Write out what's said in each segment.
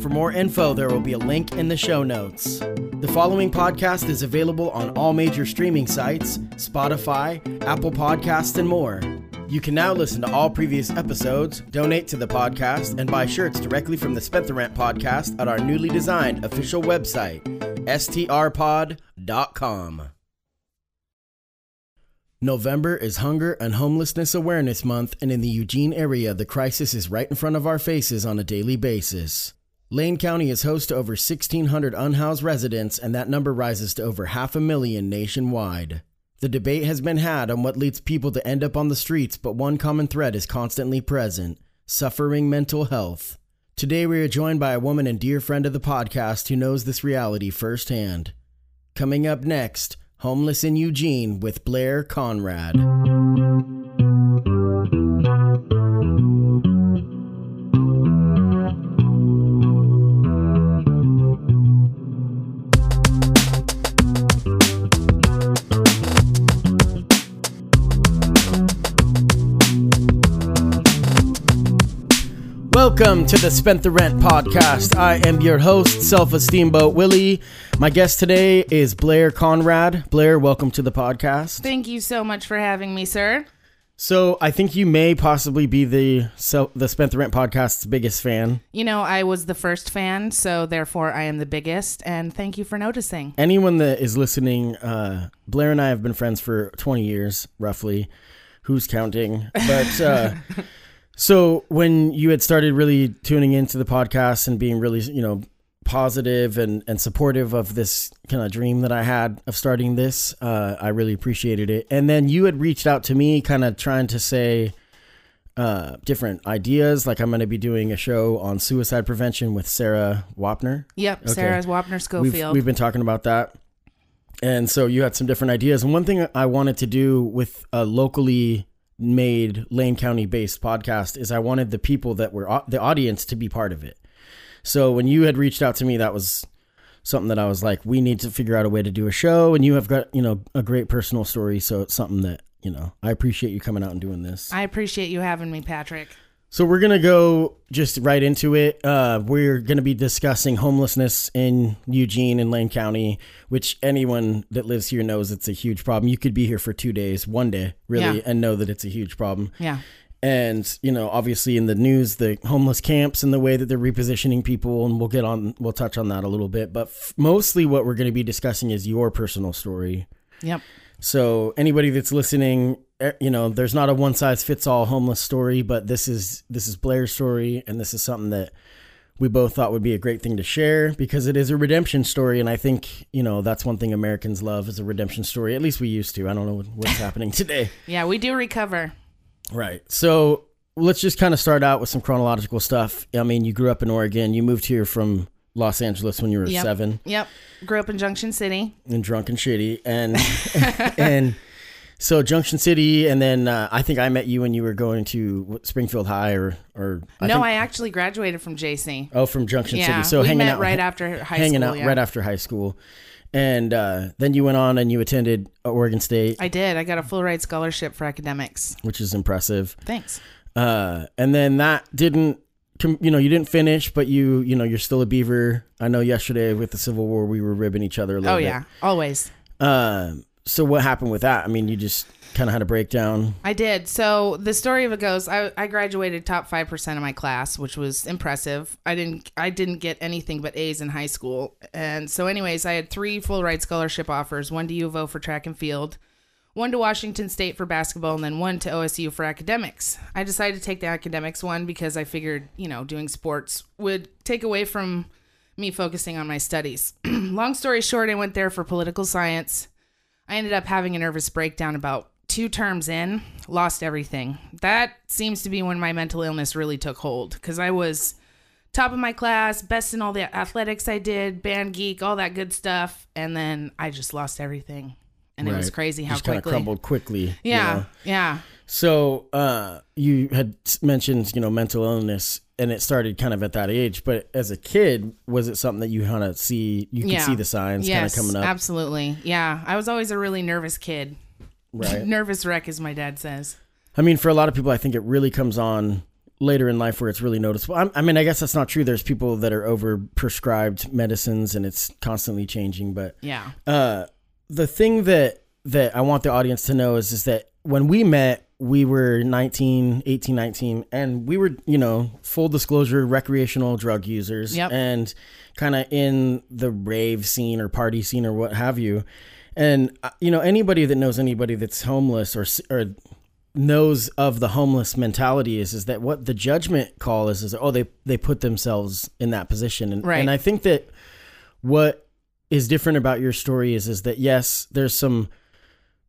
For more info, there will be a link in the show notes. The following podcast is available on all major streaming sites Spotify, Apple Podcasts, and more. You can now listen to all previous episodes, donate to the podcast, and buy shirts directly from the Spent the Rent podcast at our newly designed official website, strpod.com. November is Hunger and Homelessness Awareness Month, and in the Eugene area, the crisis is right in front of our faces on a daily basis. Lane County is host to over 1,600 unhoused residents, and that number rises to over half a million nationwide. The debate has been had on what leads people to end up on the streets, but one common thread is constantly present suffering mental health. Today, we are joined by a woman and dear friend of the podcast who knows this reality firsthand. Coming up next, Homeless in Eugene with Blair Conrad. Welcome to the Spent the Rent podcast. I am your host, Self Esteem Boat Willie. My guest today is Blair Conrad. Blair, welcome to the podcast. Thank you so much for having me, sir. So, I think you may possibly be the so, the Spent the Rent podcast's biggest fan. You know, I was the first fan, so therefore I am the biggest, and thank you for noticing. Anyone that is listening, uh, Blair and I have been friends for 20 years, roughly. Who's counting? But uh, so when you had started really tuning into the podcast and being really, you know, positive and, and supportive of this kind of dream that I had of starting this, uh, I really appreciated it. And then you had reached out to me, kind of trying to say uh, different ideas. Like I'm going to be doing a show on suicide prevention with Sarah Wapner. Yep, Okay. Sarah's Wapner We've, Schofield. we've been talking about that. And so you had some different ideas. And one thing I wanted to do with a locally made Lane County based podcast is I wanted the people that were the audience to be part of it. So when you had reached out to me, that was something that I was like, we need to figure out a way to do a show. And you have got, you know, a great personal story. So it's something that, you know, I appreciate you coming out and doing this. I appreciate you having me, Patrick. So we're gonna go just right into it. Uh, we're gonna be discussing homelessness in Eugene and Lane County, which anyone that lives here knows it's a huge problem. You could be here for two days, one day, really, Yeah. and know that it's a huge problem. Yeah. And you know, obviously in the news, the homeless camps and the way that they're repositioning people, and we'll get on, we'll touch on that a little bit. But f- mostly, what we're gonna be discussing is your personal story. Yep. So anybody that's listening, Er, you know, there's not a one size fits all homeless story, but this is this is Blair's story, and this is something that we both thought would be a great thing to share because it is a redemption story, and I think you know that's one thing Americans love is a redemption story. At least we used to. I don't know what's happening today. Yeah, we do recover. Right. So let's just kind of start out with some chronological stuff. I mean, you grew up in Oregon. You moved here from Los Angeles when you were Yep. seven Yep. Grew up in Junction City. and drunk and shitty and and so junction city and then uh, i think i met you when you were going to springfield high or or I no, think- I actually graduated from JC. oh from junction Yeah, city so we hanging met out right after high hanging school. out yeah. right after high school and uh, then you went on and you attended oregon state I did. I got a full ride scholarship for academics. which is impressive Thanks. uh, and then that didn't you know you didn't finish but you you know you're still a beaver i know yesterday with the civil war we were ribbing each other a little bit. Oh bit yeah, always. Um, so what happened with that? I mean, you just kind of had a breakdown. I did. So the story of it goes, I, I graduated top five percent of my class, which was impressive. I didn't I didn't get anything but A's in high school, and so anyways, I had three full ride scholarship offers: one to U of O for track and field, one to Washington State for basketball, and then one to OSU for academics. I decided to take the academics one because I figured you know doing sports would take away from me focusing on my studies. Long story short, I went there for political science. I ended up having a nervous breakdown about two terms in, lost everything. That seems to be when my mental illness really took hold because I was top of my class, best in all the athletics I did, band geek, all that good stuff. And then I just lost everything. and it was crazy how Just kind of quickly. crumbled quickly. you Yeah, know? yeah. So uh, you had mentioned, you know, mental illness, and it started kind of at that age. But as a kid, was it something that you kind of see? You could Yeah. see the signs kind of coming up, absolutely. Yeah, I was always a really nervous kid. right? nervous wreck, as my dad says. I mean, for a lot of people, I think it really comes on later in life where it's really noticeable. I'm, I mean, I guess that's not true. There's people that are over prescribed medicines, and it's constantly changing. But Yeah. uh, the thing that that I want the audience to know is is that when we met, we were 19, 18, 19, and we were, you know, full disclosure, recreational drug users, Yep. and kind of in the rave scene or party scene or what have you. And uh, you know, anybody that knows anybody that's homeless or or knows of the homeless mentality is is that what the judgment call is is oh they they put themselves in that position and Right. and I think that what is different about your story is is that yes there's some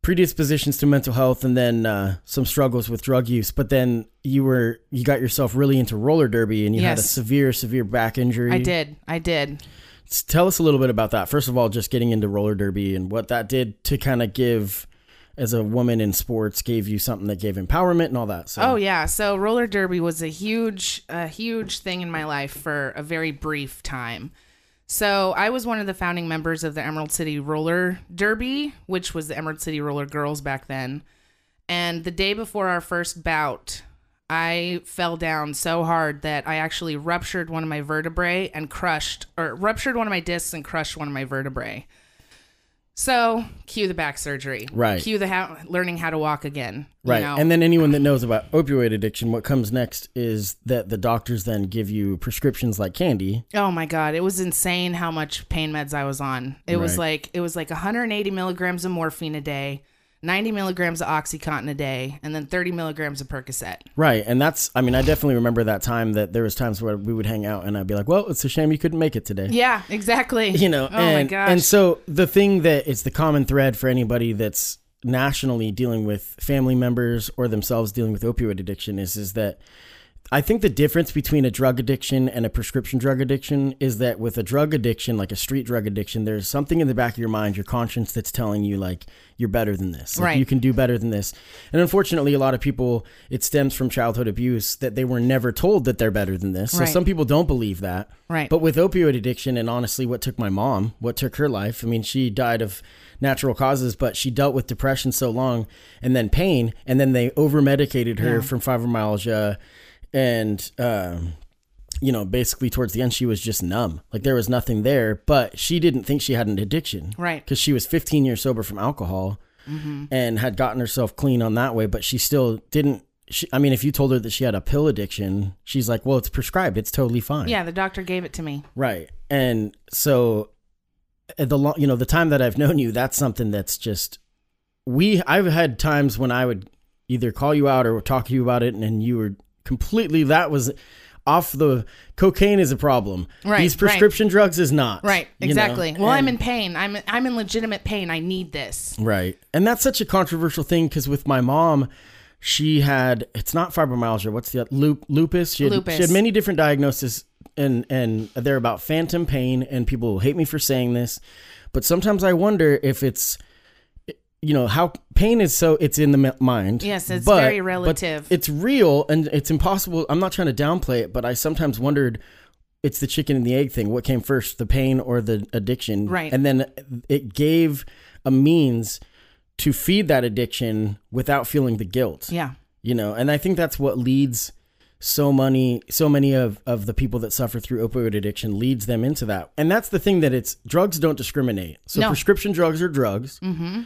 predispositions to mental health and then uh, some struggles with drug use but then you were you got yourself really into roller derby and you had a severe severe back injury I did. I did. Tell us a little bit about that first of all just getting into roller derby and what that did to kind of give as a woman in sports gave you something that gave empowerment and all that so Oh yeah, so roller derby was a huge a huge thing in my life for a very brief time. So I was one of the founding members of the Emerald City Roller Derby, which was the Emerald City Roller Girls back then. And the day before our first bout, I fell down so hard that I actually ruptured one of my vertebrae and crushed or ruptured one of my discs and crushed one of my vertebrae. So, cue the back surgery. Right. Cue the how, learning how to walk again. you Right. know? And then anyone that knows about opioid addiction, what comes next is that the doctors then give you prescriptions like candy. Oh my god, it was insane how much pain meds I was on. It was like it was like 180 milligrams of morphine a day, 90 milligrams of OxyContin a day, and then 30 milligrams of Percocet. Right. And that's, I mean, I definitely remember that time that there was times where we would hang out and I'd be like, well, it's a shame you couldn't make it today. Yeah, exactly. You know, Oh and, my gosh. and so the thing that is the common thread for anybody that's nationally dealing with family members or themselves dealing with opioid addiction is, is that I think the difference between a drug addiction and a prescription drug addiction is that with a drug addiction, like a street drug addiction, there's something in the back of your mind, your conscience that's telling you like you're better than this. Like, Right. You can do better than this. And unfortunately, a lot of people, it stems from childhood abuse that they were never told that they're better than this. So Right. some people don't believe that. Right. But with opioid addiction, and honestly, what took my mom, what took her life, I mean, she died of natural causes, but she dealt with depression so long and then pain, and then they over medicated her Yeah. from fibromyalgia. And, um, you know, basically towards the end, she was just numb. Like there was nothing there, but she didn't think she had an addiction. Right. Because she was 15 years sober from alcohol and had gotten herself clean on that way, but she still didn't. She, I mean, if you told her that she had a pill addiction, she's like, well, it's prescribed. It's totally fine. yeah, the doctor gave it to me. Right. And so uh, the long, you know, the time that I've known you, that's something that's just we I've had times when I would either call you out or talk to you about it and, and you were completely that was off the cocaine is a problem. Right, These right. prescription drugs is not. Right, you know? exactly. Well, I'm in pain. I'm I'm in legitimate pain. I need this. Right. And that's such a controversial thing because with my mom, she had it's not fibromyalgia. What's the lup, lupus? She had, Lupus. She had many different diagnoses, and and they're about phantom pain. And people will hate me for saying this, but sometimes I wonder if it's you know how pain is so it's in the mind. Yes, it's but- very but relative. it's real and it's impossible. I'm not trying to downplay it, but I sometimes wondered. It's the chicken and the egg thing. What came first, the pain or the addiction? Right. And then it gave a means to feed that addiction without feeling the guilt. Yeah. You know, and I think that's what leads so many so many of, of the people that suffer through opioid addiction leads them into that. And that's the thing that it's drugs don't discriminate. So No. prescription drugs are drugs. Mm-hmm.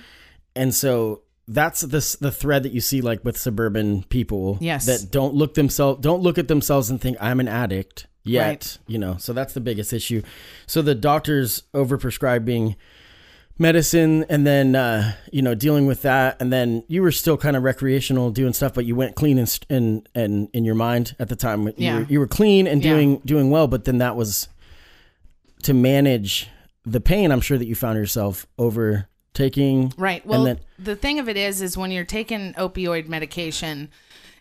And so that's the the thread that you see like with suburban people Yes. that don't look themselves don't look at themselves and think I'm an addict yet, Right. you know. So that's the biggest issue. So the doctors overprescribing medicine and then uh, you know dealing with that and then you were still kind of recreational doing stuff but you went clean and and and in your mind at the time you, Yeah. were, you were clean and Yeah. doing doing well but then that was to manage the pain i'm sure that you found yourself overtaking Right. Well, then- the thing of it is, is when you're taking opioid medication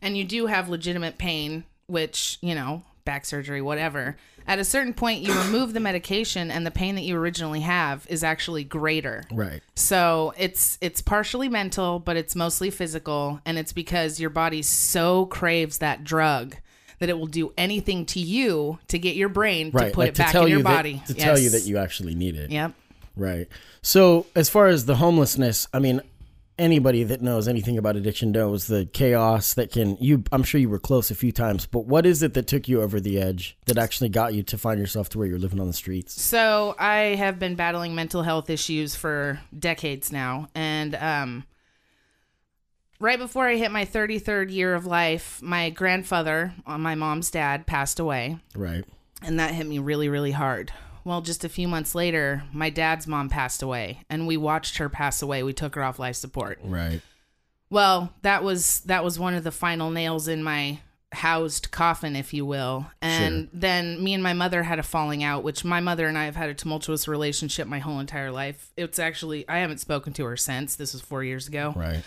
and you do have legitimate pain, which, you know, back surgery, whatever. At a certain point, you remove the medication, and the pain that you originally have is actually greater. Right. So it's it's partially mental, but it's mostly physical, and it's because your body so craves that drug that it will do anything to you to get your brain to put like it to back in your you body. that, to tell you that you actually need it. Yep. Right. So as far as the homelessness, I mean, anybody that knows anything about addiction knows the chaos that can you I'm sure you were close a few times, but what is it that took you over the edge that actually got you to find yourself to where you're living on the streets? So I have been battling mental health issues for decades now, and um, right before I hit my 33rd year of life, my grandfather, uh, my mom's dad, passed away, Right. and that hit me really, really hard. Well, just a few months later, my dad's mom passed away, and we watched her pass away. We took her off life support. Right. Well, that was that was one of the final nails in my housed coffin, if you will. And then me and my mother had a falling out, which my mother and I have had a tumultuous relationship my whole entire life. It's actually I haven't spoken to her since. This was four years ago. Right.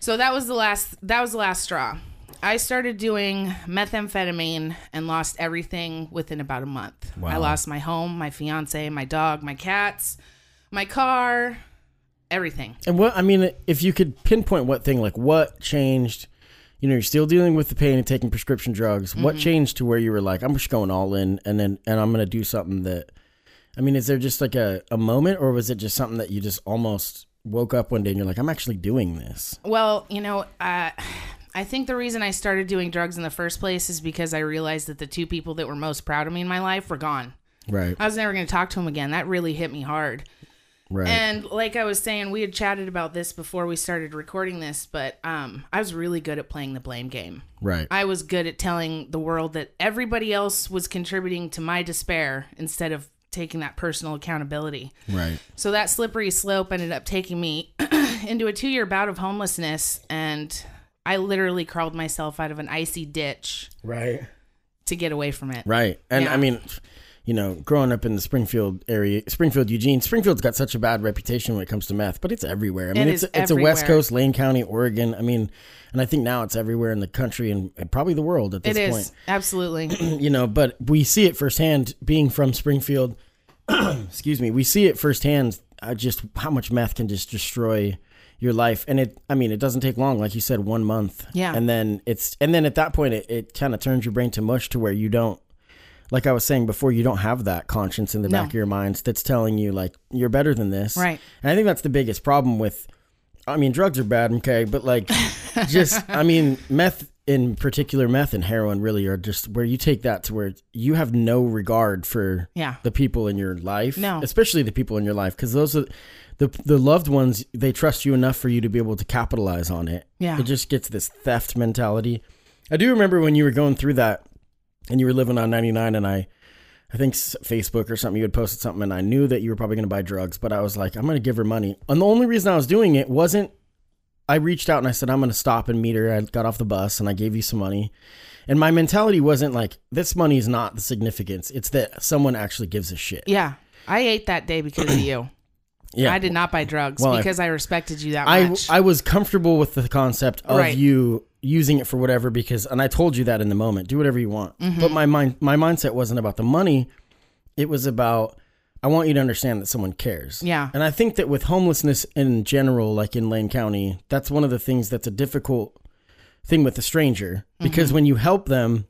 So that was the last that was the last straw. I started doing methamphetamine and lost everything within about a month. Wow. I lost my home, my fiance, my dog, my cats, my car, everything. And what I mean, if you could pinpoint what thing, like what changed, you know, you're still dealing with the pain and taking prescription drugs. What Mm-hmm. changed to where you were like, I'm just going all in, and then and I'm gonna do something that, I mean, is there just like a a moment, or was it just something that you just almost woke up one day and you're like, I'm actually doing this? Well, you know, uh, I think the reason I started doing drugs in the first place is because I realized that the two people that were most proud of me in my life were gone. Right. I was never going to talk to them again. That really hit me hard. Right. And like I was saying, we had chatted about this before we started recording this, but um, I was really good at playing the blame game. right. I was good at telling the world that everybody else was contributing to my despair instead of taking that personal accountability. right. So that slippery slope ended up taking me into a two year bout of homelessness, and I literally crawled myself out of an icy ditch Right. to get away from it. Right. And Yeah. I mean, you know, growing up in the Springfield area, Springfield, Eugene, Springfield's got such a bad reputation when it comes to meth, but it's everywhere. I mean, It it's is it's a West. Coast, Lane County, Oregon. I mean, and I think now it's everywhere in the country and, and probably the world at this It is point. absolutely. You know, but we see it firsthand being from Springfield. excuse me. We see it firsthand uh, just how much meth can just destroy your life and it i mean it doesn't take long like you said one month Yeah. and then it's and then at that point it, it kind of turns your brain to mush to where you don't like i was saying before you don't have that conscience in the No. back of your minds that's telling you like you're better than this Right. and i think that's the biggest problem with i mean drugs are bad okay but like just i mean meth in particular meth and heroin really are just where you take that to where you have no regard for Yeah. the people in your life No. especially the people in your life because those are the the loved ones they trust you enough for you to be able to capitalize on it Yeah. it just gets this theft mentality i do remember when you were going through that and you were living on 99 and i i think facebook or something you had posted something and i knew that you were probably going to buy drugs but i was like i'm going to give her money and the only reason i was doing it wasn't i reached out and i said i'm going to stop and meet her i got off the bus and i gave you some money and my mentality wasn't like this money is not the significance it's that someone actually gives a shit Yeah. I ate that day because of you. yeah I did not buy drugs Well, I- because I, respected you that I, much. I was comfortable with the concept of Right. you using it for whatever because and I told you that in the moment do whatever you want Mm-hmm. but my mind my mindset wasn't about the money it was about I want you to understand that someone cares Yeah. and I think that with homelessness in general like in Lane County that's one of the things that's a difficult thing with a stranger Mm-hmm. because when you help them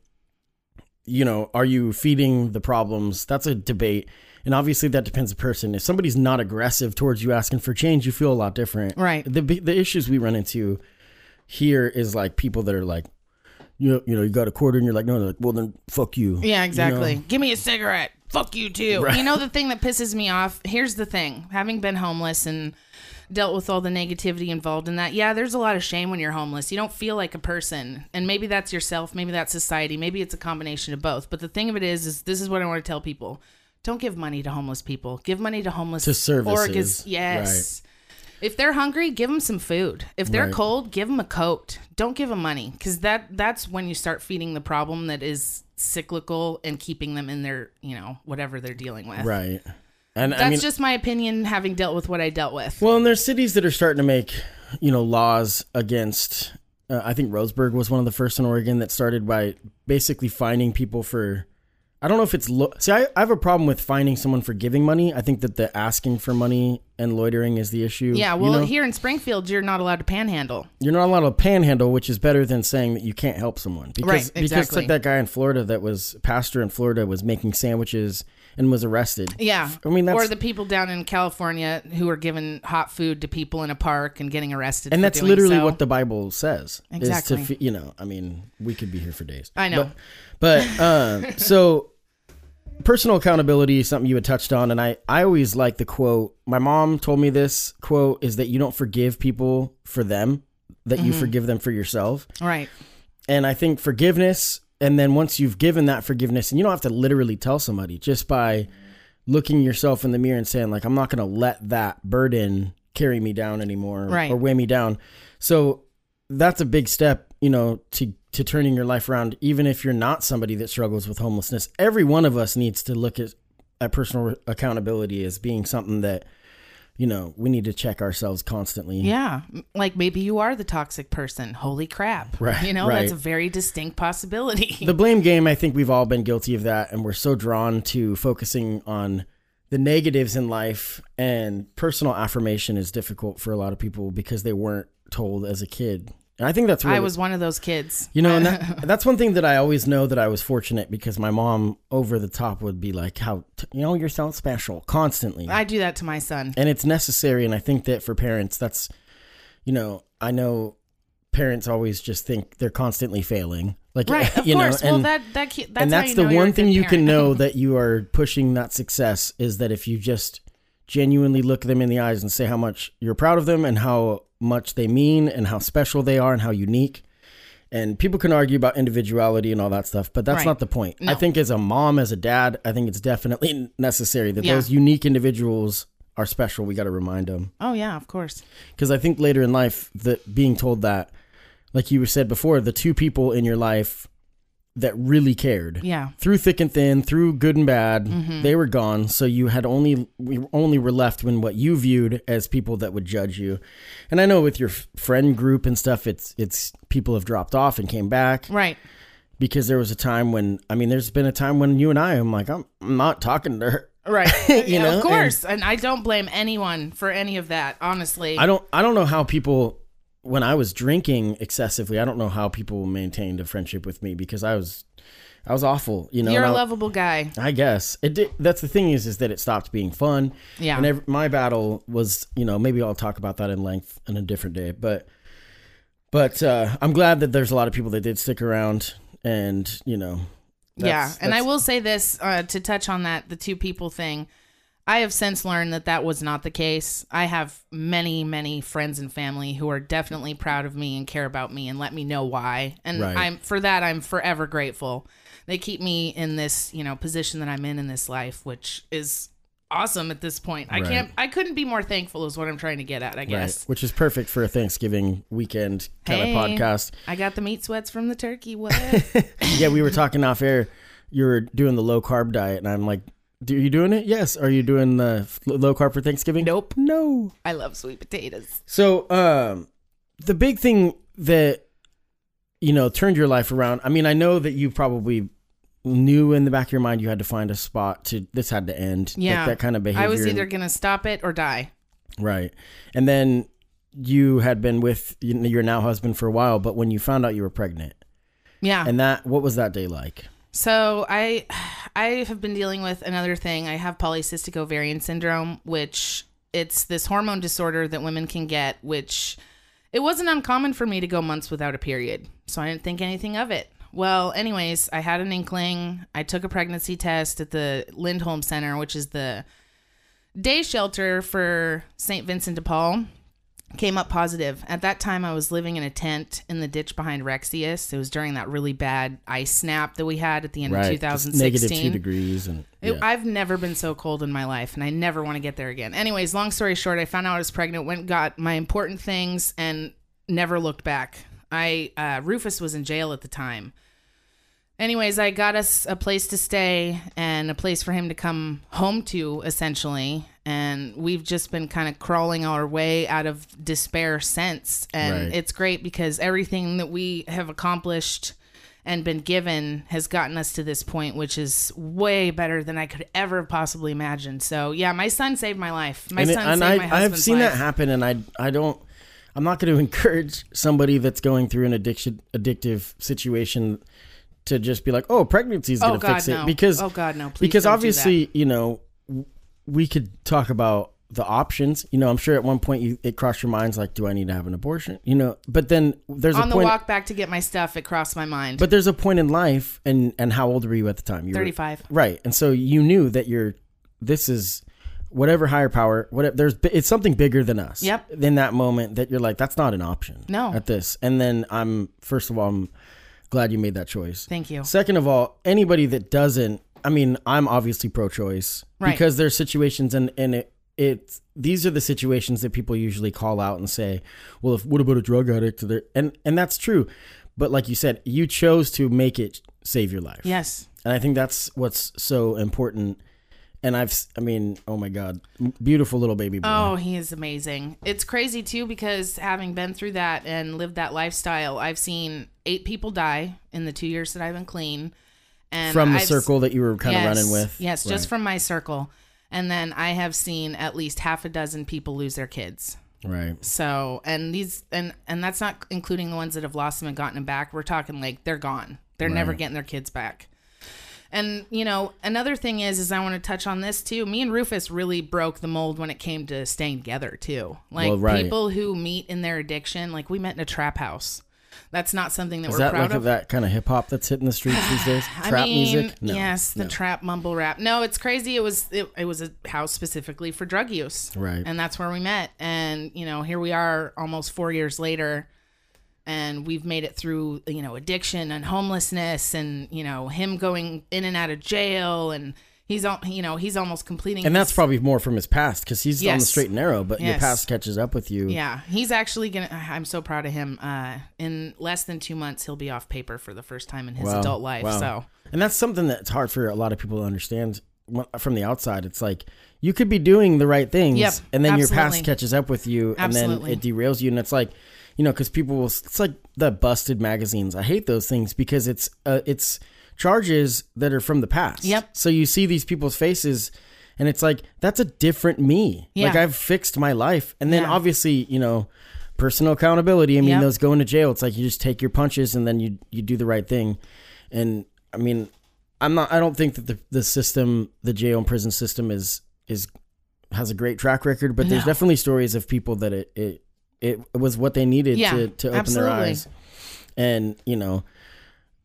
you know are you feeding the problems that's a debate and obviously that depends on the person if somebody's not aggressive towards you asking for change you feel a lot different Right. the the issues we run into here is like people that are like you know, you know you got a quarter and you're like no they're like well then fuck you Yeah, exactly. You know? Give me a cigarette. Fuck you too. You know the thing that pisses me off? Here's the thing. Having been homeless and dealt with all the negativity involved in that. Yeah, there's a lot of shame when you're homeless. You don't feel like a person. And maybe that's yourself, maybe that's society, maybe it's a combination of both. But the thing of it is is this is what I want to tell people. Don't give money to homeless people. Give money to homeless To services. organs. Yes. If they're hungry, give them some food. If they're Right. cold, give them a coat. Don't give them money because that that's when you start feeding the problem that is cyclical and keeping them in their you know whatever they're dealing with. right and That's I mean just my opinion, having dealt with what I dealt with. well and there's cities that are starting to make you know laws against uh, I think Roseburg was one of the first in Oregon that started by basically finding people for. I don't know if it's lo- see. I, I have a problem with finding someone for giving money. I think that the asking for money and loitering is the issue. Yeah, you well, know? here in Springfield, you're not allowed to panhandle. you're not allowed to panhandle, which is better than saying that you can't help someone. Because, Right, Because exactly. like that guy in Florida that was pastor in Florida was making sandwiches and was arrested. Yeah, I mean, that's or the people down in California who are giving hot food to people in a park and getting arrested. and that's literally so. what the Bible says. Exactly. Is to, you know, I mean, we could be here for days. I know. But, but uh, so personal accountability is something you had touched on, and I I always like the quote. My mom told me this quote is that you don't forgive people for them, that you forgive them for yourself. right. And I think forgiveness, and then once you've given that forgiveness, and you don't have to literally tell somebody, just by looking yourself in the mirror and saying, like, I'm not going to let that burden carry me down anymore Right. or weigh me down. So that's a big step, you know, to to turning your life around. Even if you're not somebody that struggles with homelessness, every one of us needs to look at at personal accountability as being something that you know we need to check ourselves constantly. Yeah, like maybe you are the toxic person. Holy crap! Right, You know, right. that's a very distinct possibility. the blame game i think we've all been guilty of that and we're so drawn to focusing on the negatives in life and personal affirmation is difficult for a lot of people because they weren't told as a kid and i think that's really I was one of those kids. you know and that, that's one thing that i always know that i was fortunate because my mom over the top would be like how you know you're so special constantly I do that to my son. and it's necessary and i think that for parents that's you know i know parents always just think they're constantly failing like Right, eh, of you know course. well, and- that that that's and that's the know one thing you can know that you are pushing that success is that if you just genuinely look them in the eyes and say how much you're proud of them and how much they mean and how special they are and how unique and people can argue about individuality and all that stuff but that's Right. not the point i think as a mom as a dad i think it's definitely necessary that Yeah. those unique individuals are special we got to remind them Oh yeah, of course. because I think later in life that being told that, like you said before, the two people in your life that really cared Yeah. through thick and thin, through good and bad, Mm-hmm. they were gone. So you had only we only were left when what you viewed as people that would judge you. And I know with your friend group and stuff, it's it's people have dropped off and came back Right. because there was a time when I mean, there's been a time when you and I, I'm like, I'm, I'm not talking to her. Right. You Yeah, know, of course. And, I don't blame anyone for any of that, honestly. I don't I don't know how people when I was drinking excessively, I don't know how people maintained a friendship with me because I was I was awful, you know. You're a I- lovable guy. I guess it did. That's the thing is, is that it stopped being fun. Yeah. And every, my battle was, you know, maybe I'll talk about that in length in a different day. But, but uh, I'm glad that there's a lot of people that did stick around, and you know, yeah. And I will say this uh, to touch on that, the two people thing. I have since learned that that was not the case. I have many, many friends and family who are definitely proud of me and care about me and let me know why. And Right. I'm for that I'm forever grateful. They keep me in this, you know, position that I'm in in this life, which is awesome at this point. I Right. can't I couldn't be more thankful is what I'm trying to get at, I guess. Right, which is perfect for a Thanksgiving weekend kind Hey. of podcast. I got the meat sweats from the turkey. What? yeah, we were talking off air. You were doing the low carb diet, and I'm like, "Do you doing it? Yes. Are you doing the low carb for Thanksgiving? Nope. No. I love sweet potatoes. So, um, the big thing that you know turned your life around. I mean, I know that you probably knew in the back of your mind you had to find a spot to this had to end. like Yeah. that kind of behavior. I was either gonna stop it or die. right, and then you had been with your now husband for a while, but when you found out you were pregnant, Yeah. and that what was that day like? So I I have been dealing with another thing. I have polycystic ovarian syndrome, which it's this hormone disorder that women can get, which it wasn't uncommon for me to go months without a period. So I didn't think anything of it. Well, anyways, I had an inkling. I took a pregnancy test at the Lindholm Center, which is the day shelter for St. Vincent de Paul. Came up positive. At that time, I was living in a tent in the ditch behind Rexius. It was during that really bad ice snap that we had at the end of Right, Just 2016. negative two degrees, and It- I've never been so cold in my life, and I never want to get there again. Anyways, long story short, I found out I was pregnant, went got my important things, and never looked back. I uh, Rufus was in jail at the time. Anyways, I got us a place to stay and a place for him to come home to, essentially. And we've just been kind of crawling our way out of despair since. And Right. it's great because everything that we have accomplished and been given has gotten us to this point, which is way better than I could ever have possibly imagined. So, yeah, my son saved my life. My and, it- son and saved I, my I've seen life. that happen, and I, I don't, I'm not going to encourage somebody that's going through an addiction, addictive situation to just be like, oh, pregnancy is going Oh to God, fix no! it because oh God, no! Please because don't do that. obviously you know we could talk about the options you know i'm sure at one point you it crossed your minds like do i need to have an abortion you know but then there's on a the point walk back to get my stuff, it crossed my mind. but there's a point in life and and how old were you at the time you were 35. right and so you knew that you're this is whatever higher power whatever there's it's something bigger than us Yep. in that moment that you're like that's not an option No. at this and then i'm first of all i'm glad you made that choice Thank you. Second of all, anybody that doesn't, I mean, I'm obviously pro-choice Right. because there's situations and and it it's these are the situations that people usually call out and say, well, if what about a drug addict? And and that's true, but like you said, you chose to make it save your life. Yes. and I think that's what's so important. And I've, I mean, oh my God, beautiful little baby boy. Oh, he is amazing. It's crazy too because having been through that and lived that lifestyle, I've seen eight people die in the two years that I've been clean. And From the I've- circle that you were kind of running with. Yes, just from my circle. And then I have seen at least half a dozen people lose their kids. right. So, and these, and and that's not including the ones that have lost them and gotten them back. We're talking like they're gone. They're never getting their kids back. And you know, another thing is, is I want to touch on this too. Me and Rufus really broke the mold when it came to staying together too. Like Well, right. people who meet in their addiction, like we met in a trap house. That's not something that Is we're that proud like of. that kind of hip hop that's hitting the streets these days? I Trap mean, music? No. yes, the no. trap mumble rap. No, it's crazy. It was it, it was a house specifically for drug use, Right. And that's where we met. And you know, here we are, almost four years later, and we've made it through you know addiction and homelessness, and you know him going in and out of jail, and he's al- you know he's almost completing. And that's probably more from his past because he's on the straight and narrow, but your past catches up with you. yeah, he's actually gonna. I'm so proud of him. Uh, in less than two months, he'll be off paper for the first time in his Wow. adult life. Wow. So And that's something that's hard for a lot of people to understand from the outside. It's like you could be doing the right things, Yep, and then your past catches up with you, and then it derails you. And it's like, you know, because people will. It's like the busted magazines. I hate those things because it's uh, it's charges that are from the past. Yep. So you see these people's faces. And it's like that's a different me. Yeah. Like I've fixed my life, and then Yeah. obviously, you know, personal accountability. I mean, Yep. those going to jail. It's like you just take your punches, and then you you do the right thing. And I mean, I'm not. I don't think that the the system, the jail and prison system, is is has a great track record. But there's definitely stories of people that it it it was what they needed Yeah, to to open their eyes. And you know,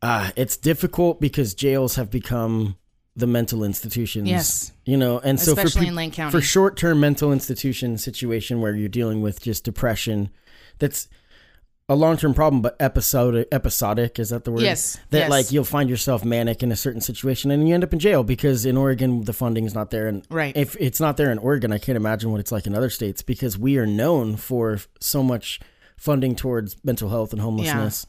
uh, it's difficult because jails have become the mental institutions. Yes. You know, and so for Especially peop- in Lane County. for short term mental institution situation where you're dealing with just depression, that's a long term problem, but episodic. Episodic is that the word? Yes, That yes. like you'll find yourself manic in a certain situation, and you end up in jail because in Oregon the funding is not there, and Right. if it's not there in Oregon, I can't imagine what it's like in other states because we are known for so much funding towards mental health and homelessness.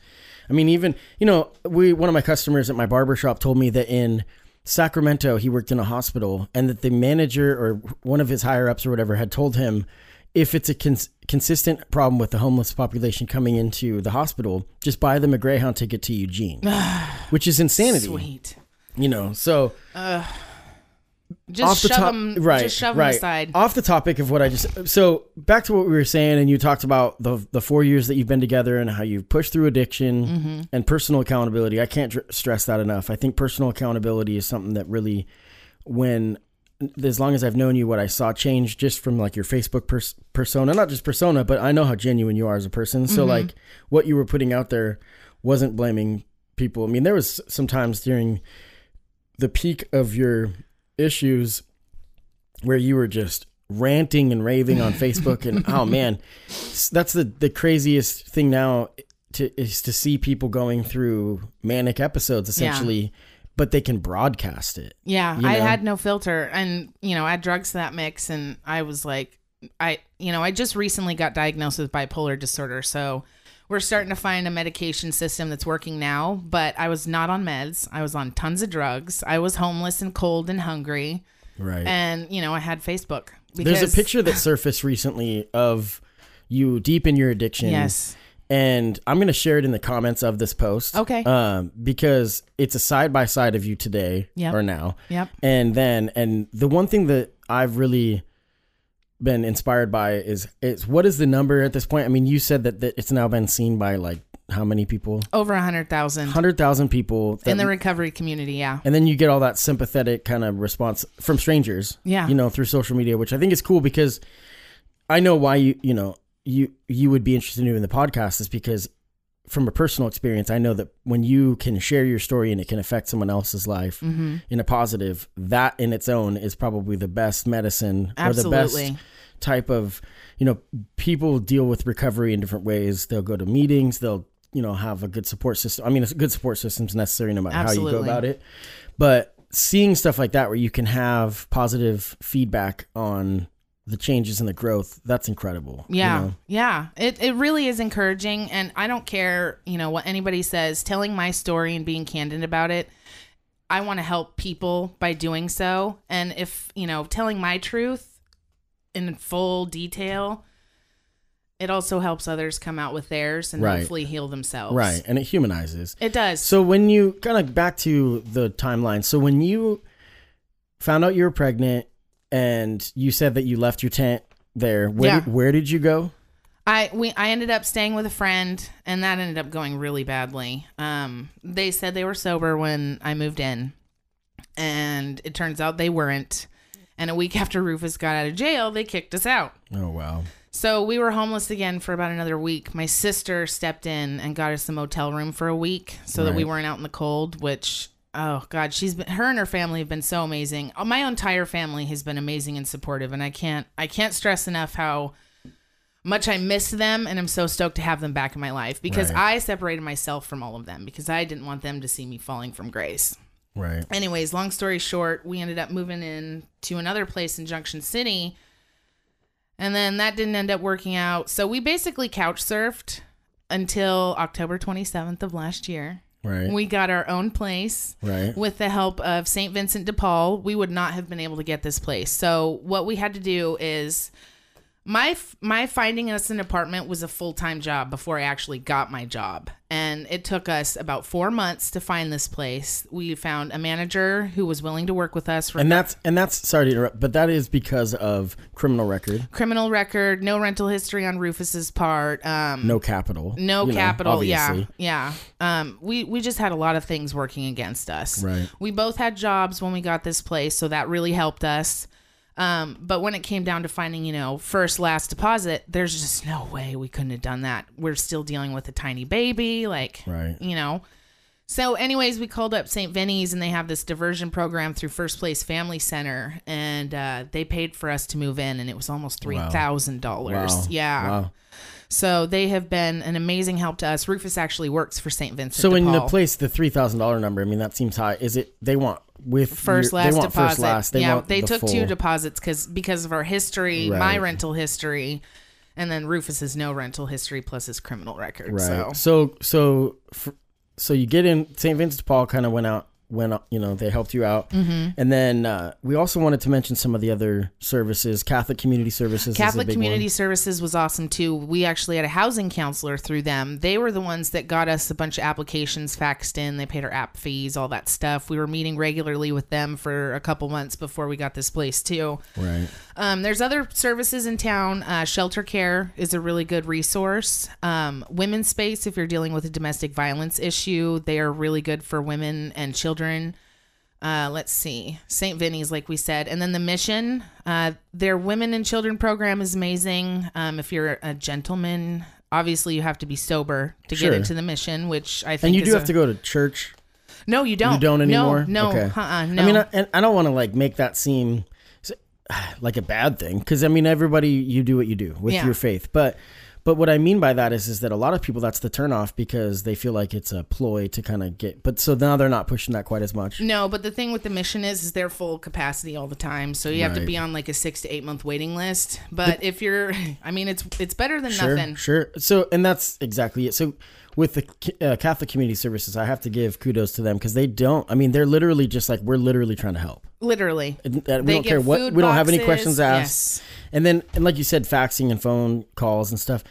I mean, even you know, we one of my customers at my barber shop told me that in Sacramento he worked in a hospital, and that the manager or one of his higher ups or whatever had told him if it's a cons- consistent problem with the homeless population coming into the hospital, just buy them a Greyhound ticket to Eugene, which is insanity. Sweet. You know, so Just off the shove top, them, right, just shove right. them aside. Off the topic of what I just so back to what we were saying, and you talked about the the four years that you've been together and how you've pushed through addiction Mm-hmm. and personal accountability. I can't dr- stress that enough. I think personal accountability is something that really, when as long as I've known you, what I saw change just from like your Facebook pers- persona, not just persona, but I know how genuine you are as a person. Mm-hmm. So like what you were putting out there wasn't blaming people. I mean, there was sometimes during the peak of your issues where you were just ranting and raving on Facebook and oh man that's the the craziest thing now to is to see people going through manic episodes essentially but they can broadcast it Yeah, you I had no filter, and you know, add drugs to that mix, and I was like, I, you know, I just recently got diagnosed with bipolar disorder, so we're starting to find a medication system that's working now. But I was not on meds. I was on tons of drugs. I was homeless and cold and hungry. Right. And you know, I had Facebook. There's a picture that surfaced recently of you deep in your addiction. Yes. And I'm going to share it in the comments of this post. Okay. Um, because it's a side by side of you today Yep. or now. Yep. And then, and the one thing that I've really been inspired by is, is what is the number at this point? I mean, you said that, that it's now been seen by like how many people? Over a hundred thousand 100,000 people. that- in the recovery community. Yeah. and then you get all that sympathetic kind of response from strangers Yeah. you know through social media which i think is cool because i know why you you know you you would be interested in doing the podcast is because from a personal experience i know that when you can share your story and it can affect someone else's life Mm-hmm. in a positive that in its own is probably the best medicine or the best type of you know people deal with recovery in different ways. They'll go to meetings they'll you know have a good support system. I mean a good support system is necessary no matter how you go about it. But seeing stuff like that where you can have positive feedback on the changes and the growth that's incredible you Yeah. know? Yeah. It it really is encouraging and I don't care, you know, what anybody says, telling my story and being candid about it. I want to help people by doing so. And if, you know, telling my truth in full detail, it also helps others come out with theirs and Right. hopefully heal themselves. right and it humanizes It does. So when you kind of back to the timeline, so when you found out you were pregnant and you said that you left your tent there, where Yeah. did, where did you go? I we I ended up staying with a friend, and that ended up going really badly. Um, they said they were sober when I moved in, and it turns out they weren't. And a week after Rufus got out of jail, they kicked us out. Oh wow. So we were homeless again for about another week. My sister stepped in and got us a motel room for a week so that we weren't out in the cold, which oh god, she's been her and her family have been so amazing. Uh, My entire family has been amazing and supportive and I can't I can't stress enough how much I miss them and I'm so stoked to have them back in my life because Right. I separated myself from all of them because I didn't want them to see me falling from grace Right. anyways, long story short, we ended up moving in to another place in Junction City. And then that didn't end up working out. So we basically couch surfed until October 27th of last year. Right. We got our own place right. with the help of St. Vincent de Paul. We would not have been able to get this place. So what we had to do is my my finding us an apartment was a full-time job before I actually got my job. And it took us about 4 months to find this place. We found a manager who was willing to work with us for And that's and that's sorry to interrupt, but that is because of criminal record, criminal record, no rental history on Rufus's part. Um no capital, no you know, capital yeah yeah um we we just had a lot of things working against us Right. we both had jobs when we got this place so that really helped us um but when it came down to finding you know first last deposit there's just no way we couldn't have done that we're still dealing with a tiny baby like Right. you know so anyways we called up st vinny's and they have this diversion program through first place family center and uh, they paid for us to move in and it was almost $3000 Wow. yeah Wow. So they have been an amazing help to us. Rufus actually works for St. Vincent. So in the place, the three thousand dollar number, I mean, that seems high. Is it? They want with first your- last they want deposit. First last. They yeah, they the took full- two deposits because because of our history, my rental history, and then Rufus's no rental history plus his criminal record. Right. So So so so you get in. St. Vincent de Paul kind of went out. Went you know they helped you out, mm-hmm. and then uh, we also wanted to mention some of the other services. Catholic Community Services, is a Catholic Community one. Services was awesome too. We actually had a housing counselor through them. They were the ones that got us a bunch of applications faxed in. They paid our app fees, all that stuff. We were meeting regularly with them for a couple months before we got this place too. Right. Um, there's other services in town. Uh, shelter care is a really good resource. Um, women's space, if you're dealing with a domestic violence issue, they are really good for women and children. Uh, let's see, St. Vinny's, like we said, and then the mission. Uh, their women and children program is amazing. Um, if you're a gentleman, obviously you have to be sober to Sure. get into the mission, which I think. And you do have a- to go to church. No, you don't. You don't anymore. No, no, Okay. uh-uh, no. I mean, I, and I don't want to like make that seem like a bad thing because I mean, everybody you do what you do with Yeah. your faith, but But what I mean by that is, is that a lot of people that's the turnoff because they feel like it's a ploy to kind of get. But so now they're not pushing that quite as much. No, but the thing with the mission is, is they're full capacity all the time, so you have to Right. be on like a six to eight month waiting list. But if you're, I mean, it's it's better than Sure, nothing. sure. So, and that's exactly it. So, with the uh, Catholic Community Services, I have to give kudos to them because they don't. I mean, they're literally just like we're literally trying to help. Literally, And, uh, we They don't care what. We don't have any questions asked. yes. And then, and like you said, faxing and phone calls and stuff.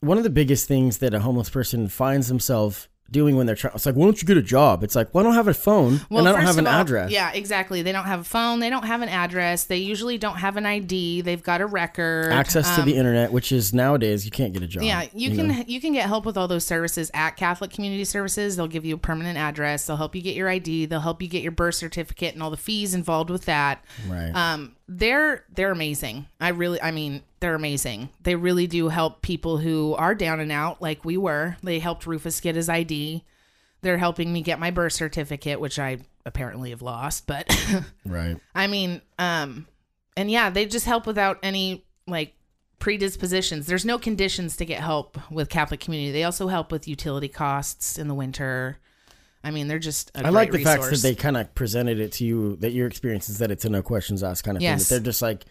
One of the biggest things that a homeless person finds themselves doing when they're trying, it's like, why don't you get a job? It's like, well, I don't have a phone and I don't have an all- address. Yeah, exactly. They don't have a phone. They don't have an address. They usually don't have an ID. They've got a record. Access to Um, the internet, which is nowadays you can't get a job. Yeah, you, can you can get help with all those services at Catholic Community Services. They'll give you a permanent address. They'll help you get your ID. They'll help you get your birth certificate and all the fees involved with that. Right. Um, they're they're amazing. I really, I mean, they're amazing. They really do help people who are down and out, like we were. They helped Rufus get his ID. They're helping me get my birth certificate, which I apparently have lost. But right. I mean, um, and yeah, they just help without any like predispositions. There's no conditions to get help with Catholic community. They also help with utility costs in the winter. I mean, they're just. I I like the fact that they kind of presented it to you that your experience is that it's a no questions asked kind of Yes. thing. That they're just like,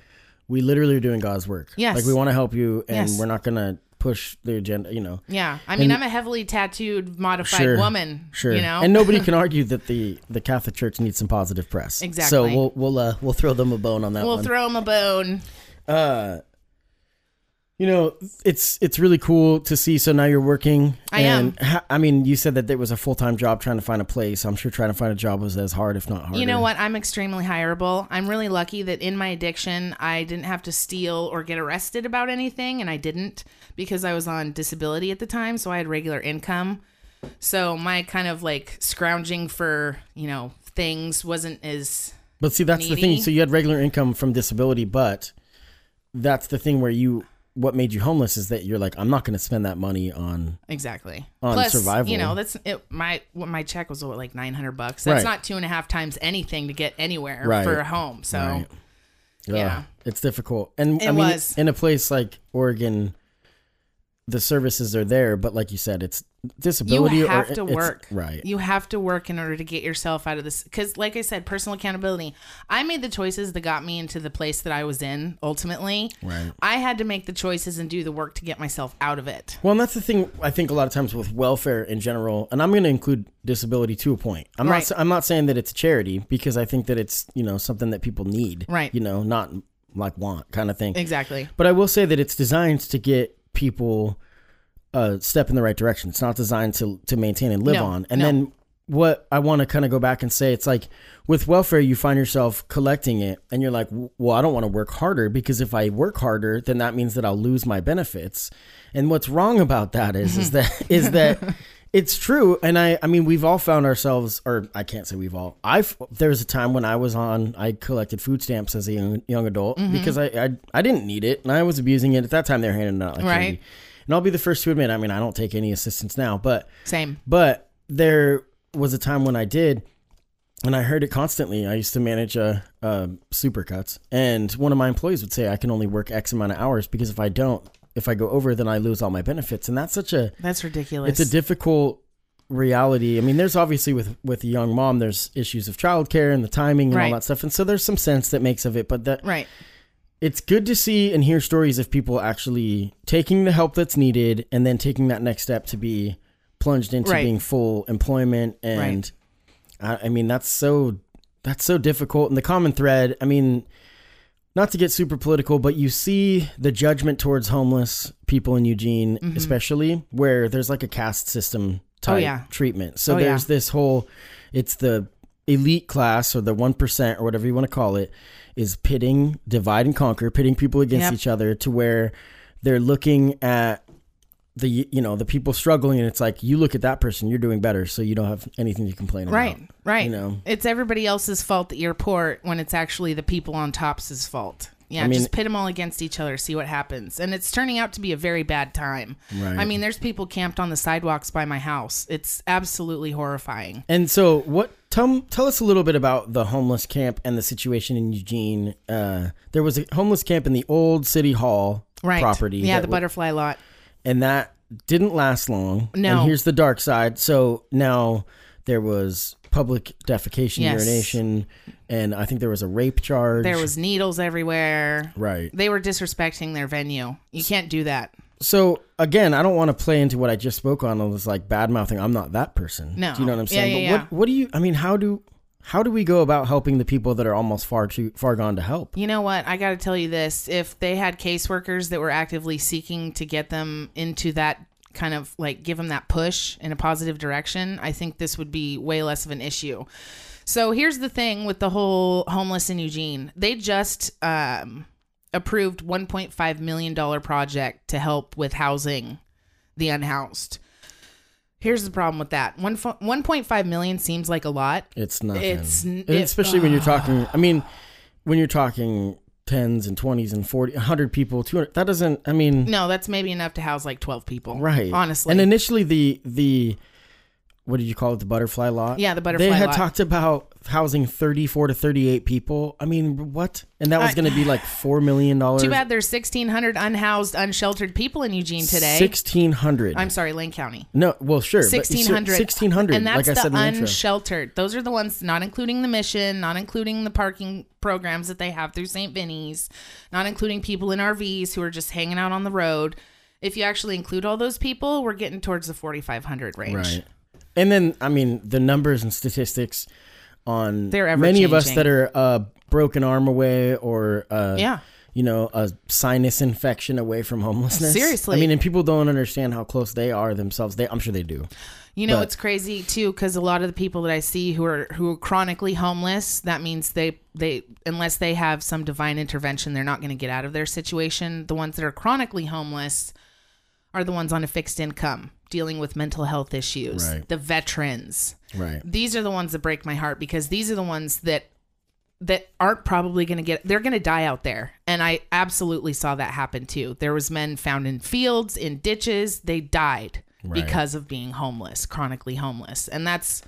we literally are doing God's work. Yes. Like we want to help you, and Yes. we're not gonna push the agenda. You know. Yeah, I mean, I'm a heavily tattooed, modified Sure. woman. Sure. you know, And nobody can argue that the the Catholic Church needs some positive press. Exactly. So we'll we'll uh, we'll throw them a bone on that we'll one. throw them a bone. uh, you know, it's it's really cool to see. So now you're working. I am. ha- I mean, you said that there was a full time job trying to find a place. I'm sure trying to find a job was as hard, if not harder. You know what? I'm extremely hireable. I'm really lucky that in my addiction, I didn't have to steal or get arrested about anything, and I didn't because I was on disability at the time, so I had regular income. So my kind of like scrounging for, you know, things wasn't as But see, that's the thing. So you had regular income from disability, but that's the thing where you what made you homeless is that you're like, I'm not going to spend that money on. exactly On Plus, survival. You know, that's it. My what my check was what, like 900 bucks. That's Right. not two and a half times anything to get anywhere Right. for a home. So Right. Yeah. It's difficult. And I It mean, was. in a place like Oregon, the services are there, but like you said, it's disability. you or have to it's- work right? you have to work in order to get yourself out of this because like i said personal accountability i made the choices that got me into the place that i was in ultimately Right. i had to make the choices and do the work to get myself out of it Well, and that's the thing. I think a lot of times with welfare in general, and I'm going to include disability to a point. I'm Right. not. I'm not saying that it's a charity because I think that it's you know something that people need. Right. You know, not like want kind of thing. exactly But I will say that it's designed to get people a step in the right direction. It's not designed to to maintain and live No, on. And no. then what I want to kind of go back and say, it's like with welfare, you find yourself collecting it, and you're like, well, I don't want to work harder because if I work harder, then that means that I'll lose my benefits. And what's wrong about that is, is that is that. It's true, and I, I mean, we've all found ourselves, or I can't say we've all. I've there was a time when I was on, I collected food stamps as a young, young adult Mm-hmm. because I, I, I didn't need it, and I was abusing it at that time. They were handing out like Right. candy, and I'll be the first to admit, I mean, I don't take any assistance now, but same but there was a time when I did, and I heard it constantly. I used to manage a, uh supercuts, and one of my employees would say, "I can only work X amount of hours because if I don't, if I go over, then I lose all my benefits." And that's such a that's ridiculous it's a difficult reality. I mean, there's obviously with with a young mom, there's issues of childcare and the timing and Right. all that stuff, and so there's some sense that makes of it, but that right it's good to see and hear stories of people actually taking the help that's needed and then taking that next step to be plunged into Right. being full employment and I, I mean that's so that's so difficult and the common thread i mean not to get super political but you see the judgment towards homeless people in eugene especially where there's like a caste system type Mm-hmm. Oh, yeah. treatment so Oh, yeah. there's this whole it's the elite class or the 1% or whatever you want to call it is pitting divide and conquer pitting people against Yep. each other to where they're looking at the you know the people struggling and it's like you look at that person you're doing better so you don't have anything to complain right about. Right right. You know. it's everybody else's fault that you're poor when it's actually the people on top's fault. Yeah I mean- just pit them all against each other see what happens. And it's turning out to be a very bad time. Right. i mean there's people camped on the sidewalks by my house. It's absolutely horrifying. And so what tell tell us a little bit about the homeless camp and the situation in Eugene. Uh there was a homeless camp in the old city hall right. property yeah the w- butterfly lot and that didn't last long. No. And here's the dark side. So now there was public defecation, Yes. urination, and I think there was a rape charge. There was needles everywhere. right. They were disrespecting their venue. You can't do that. So again, I don't want to play into what I just spoke on. It was like bad mouthing. I'm not that person. No. Do you know what I'm Yeah, saying? yeah, but yeah. what what do you? I mean, how do how do we go about helping the people that are almost far too far gone to help? You know what? I got to tell you this. If they had caseworkers that were actively seeking to get them into that kind of like give them that push in a positive direction, I think this would be way less of an issue. So here's the thing with the whole homeless in Eugene. They just um, approved 1.5 million dollar project to help with housing the unhoused. Here's the problem with that. One fo- 1.5 million seems like a lot. It's nothing. It's n- it- especially when you're talking. I mean, when you're talking tens and twenties and 40, 100 people, 200. That doesn't. I mean, No, that's maybe enough to house like 12 people. right? Honestly. And initially, the the what did you call it? The butterfly lot. Yeah, the butterfly They had lot. talked about housing 34 to 38 people. I mean, what? And that was going to be like four million dollars. Too bad there's 1,600 unhoused, unsheltered people in Eugene today. Sixteen hundred. I'm sorry, Lane County. No, well, sure. but- 1,600. Sixteen hundred. And that's like I said the in the intro. unsheltered. Those are the ones not including the mission, not including the parking programs that they have through St. Vinny's, not including people in RVs who are just hanging out on the road. If you actually include all those people, we're getting towards the 4,500 range. Right. And then, I mean, the numbers and statistics on They're many of us that are uh, broken arm away or, uh, Yeah. you know, a sinus infection away from homelessness. Seriously. I mean, and people don't understand how close they are themselves. They, I'm sure they do. You know, But- it's crazy too because a lot of the people that I see who are who are chronically homeless, that means they they unless they have some divine intervention, they're not going to get out of their situation. The ones that are chronically homeless are the ones on a fixed income, dealing with mental health issues. Right. The veterans. Right. These are the ones that break my heart because these are the ones that that aren't probably going to get they're going to die out there and i absolutely saw that happen too there was men found in fields in ditches they died Right. because of being homeless chronically homeless and that's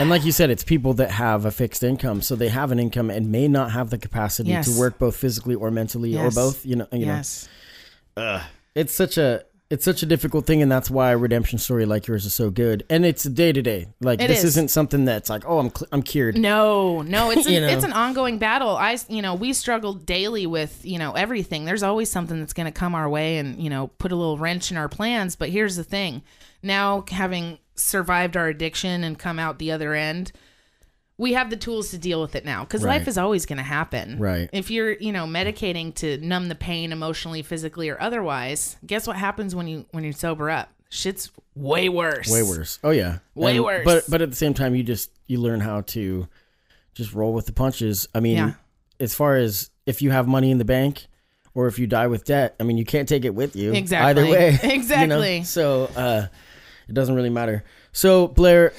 And like you said, it's people that have a fixed income, so they have an income and may not have the capacity Yes. to work both physically or mentally Yes. or both. You know, you know, yes it's such a it's such a difficult thing, and that's why a redemption story like yours is so good. And it's day to day. Like It this is. isn't something that's like, oh, I'm cl- I'm cured. no no it's You a, know. it's an ongoing battle i you know we struggle daily with you know everything there's always something that's going to come our way and you know put a little wrench in our plans but here's the thing now having survived our addiction and come out the other end we have the tools to deal with it now because Right. life is always going to happen Right. if you're you know medicating to numb the pain emotionally physically or otherwise guess what happens when you when you sober up shit's way worse Way worse. Oh yeah. Way And- worse. But but at the same time, you just you learn how to just roll with the punches. I mean, Yeah. as far as if you have money in the bank or if you die with debt, I mean, you can't take it with you. Exactly. Either way. you know? Exactly. So uh, it doesn't really matter. So Blair,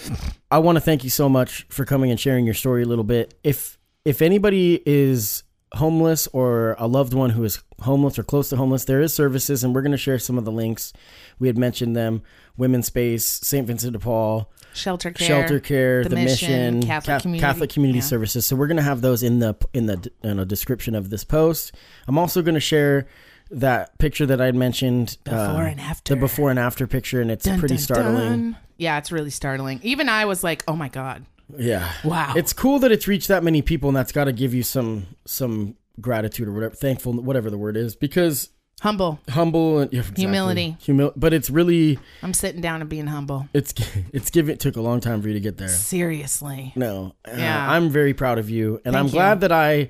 I want to thank you so much for coming and sharing your story a little bit. If if anybody is homeless or a loved one who is homeless or close to homeless, there is services, and we're going to share some of the links. We had mentioned them: Women's Space, St. Vincent de Paul, shelter care Shelter Care, the the, Mission, Mission, Catholic Ca- Community- Catholic Community yeah. Services. So we're going to have those in the in the you know, description of this post. I'm also going to share that picture that I had mentioned, Before uh, and after. the before and after picture, and it's Dun, pretty dun, startling. dun. Yeah, it's really startling. Even I was like, "Oh my god, Yeah. wow!" It's cool that it's reached that many people, and that's got to give you some some gratitude or whatever, thankful, whatever the word is, because humble. humble and yeah, exactly. Humility. humil. But it's really I'm sitting down and being humble. it's it's given. It took a long time for you to get there. Seriously. No, uh, Yeah. I'm very proud of you, and Thank I'm you. glad that I,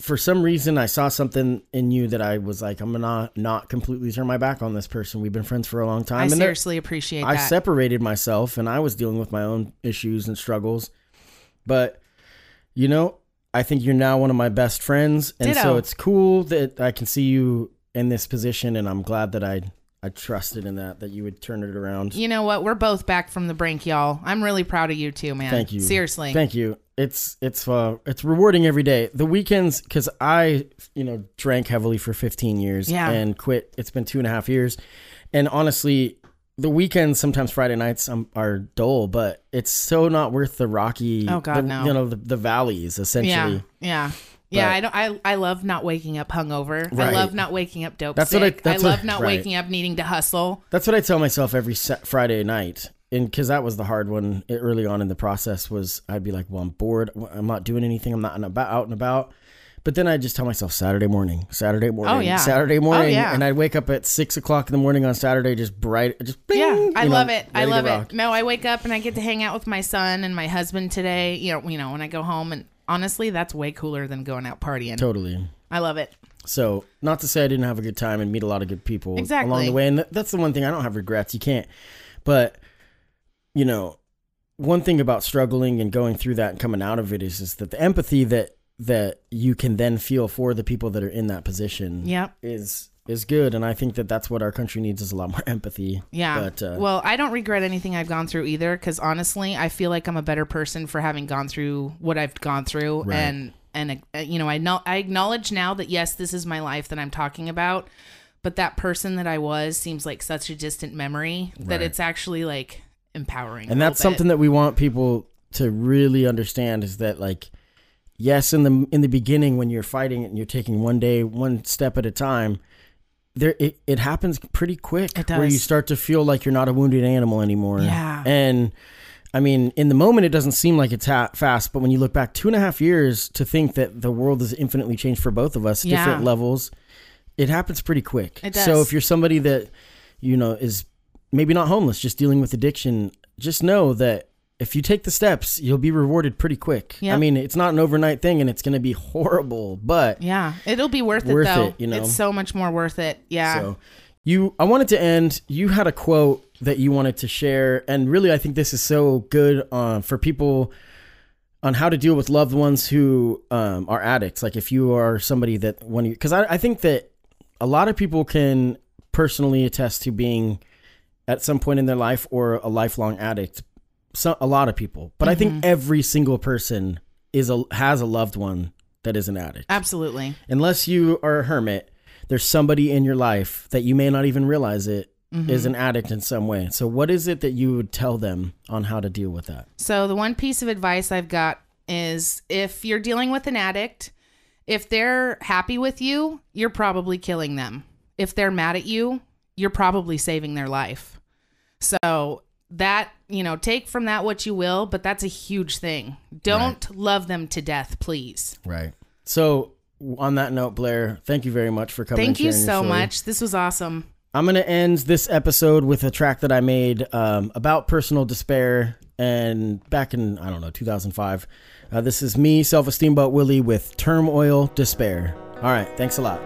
for some reason, I saw something in you that I was like, I'm gonna not completely turn my back on this person. We've been friends for a long time, I and seriously appreciate I that. separated myself, and I was dealing with my own issues and struggles, but you know, I think you're now one of my best friends, and Ditto. so it's cool that I can see you in this position, and I'm glad that I I trusted in that that you would turn it around. you know what? We're both back from the brink, y'all. I'm really proud of you too, man. Thank you. Seriously. Thank you. It's it's uh it's rewarding every day. The weekends because I you know drank heavily for 15 years Yeah. and quit. It's been two and a half years, and honestly, the weekends sometimes Friday nights um, are dull, but it's so not worth the rocky. Oh, God, the, no. You know the, the valleys yeah. essentially. Yeah. Yeah, But- I don't. I I love not waking up hungover. I love not waking up dope That's what I- sick. that's I what- love not right. waking up needing to hustle. That's what I tell myself every Friday night. And because that was the hard one early on in the process was I'd be like, well, I'm bored. I'm not doing anything. I'm not about, out and about. But then I just tell myself Saturday morning, Saturday oh, morning, Oh, yeah. Saturday oh, morning, Oh, yeah. and I'd wake up at six o'clock in the morning on Saturday, just bright, just bing, Yeah, I know, love it. I love it. No, I wake up and I get to hang out with my son and my husband today. You know, you know, when I go home, and honestly, that's way cooler than going out partying. Totally. I love it. So, not to say I didn't have a good time and meet a lot of good people Exactly. along the way, and th- that's the one thing I don't have regrets. You can't, but you know, one thing about struggling and going through that and coming out of it is is that the empathy that that you can then feel for the people that are in that position Yep. is is good, and I think that that's what our country needs is a lot more empathy. Yeah. But uh, well, I don't regret anything I've gone through either because honestly, I feel like I'm a better person for having gone through what I've gone through Right. and and uh, you know, I know I acknowledge now that yes, this is my life that I'm talking about, but that person that I was seems like such a distant memory that it's actually like empowering. and that's something that we want people to really understand is that like yes in the in the beginning when you're fighting and you're taking one day one step at a time there it, it happens pretty quick where you start to feel like you're not a wounded animal anymore Yeah. and i mean in the moment it doesn't seem like it's ha- fast but when you look back two and a half years to think that the world has infinitely changed for both of us Yeah. different levels it happens pretty quick so if you're somebody that you know is maybe not homeless just dealing with addiction just know that if you take the steps you'll be rewarded pretty quick i mean it's not an overnight thing and it's going to be horrible but Yeah, it'll be worth, Worth it though. it, you know? It's so much more worth it. Yeah. so you i wanted to end you had a quote that you wanted to share and really i think this is so good uh, for people on how to deal with loved ones who um, are addicts like if you are somebody that when you because I, I think that a lot of people can personally attest to being at some point in their life or a lifelong addict so, a lot of people but i think mm-hmm. every single person is a has a loved one that is an addict Absolutely. unless you are a hermit, there's somebody in your life that you may not even realize it mm-hmm. is an addict in some way. So, what is it that you would tell them on how to deal with that? So the one piece of advice I've got is if you're dealing with an addict, if they're happy with you, you're probably killing them. If they're mad at you, you're probably saving their life. So that, you know, take from that what you will, but that's a huge thing. Don't love them to death, please. Right. So, on that note, Blair, thank you very much for coming. Thank you so much. This was awesome. I'm going to end this episode with a track that I made um, about personal despair and back in, I don't know, 2005. Uh, this is me, Self Esteem But Willie, with Turmoil Despair. All right. Thanks a lot.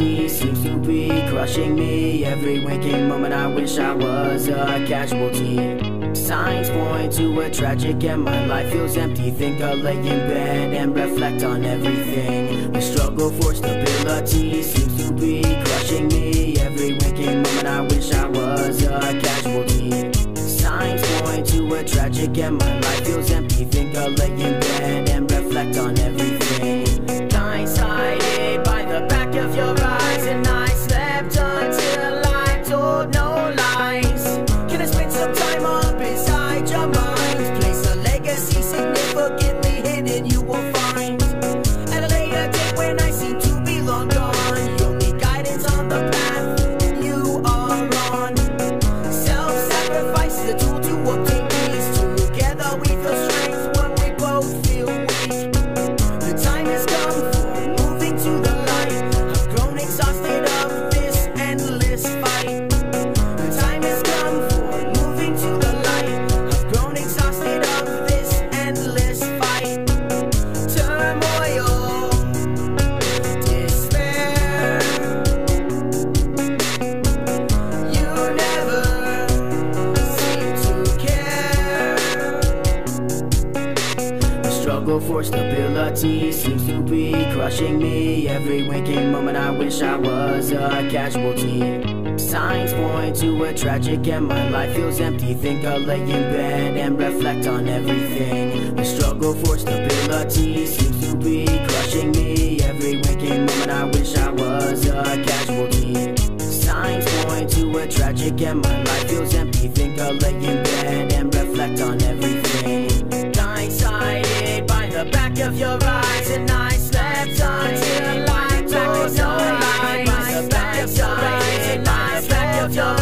Seems to be crushing me. Every waking moment, I wish I was a casualty. Signs point to a tragic end. My life feels empty. Think I'll lay in bed and reflect on everything. The struggle for stability seems to be crushing me. Every waking moment, I wish I was a casualty. Signs point to a tragic end. My life feels empty. Think I'll lay in bed and reflect on everything. Stability seems to be crushing me. Every waking moment, I wish I was a casualty. Signs point to a tragic end, my life feels empty. Think I'll lay in bed and reflect on everything. The struggle for stability seems to be crushing me. Every waking moment, I wish I was a casualty. Signs point to a tragic end, my life feels empty. Think I'll lay in bed and reflect on everything. of your eyes And I slept until light was on I slept your eyes And I slept your eyes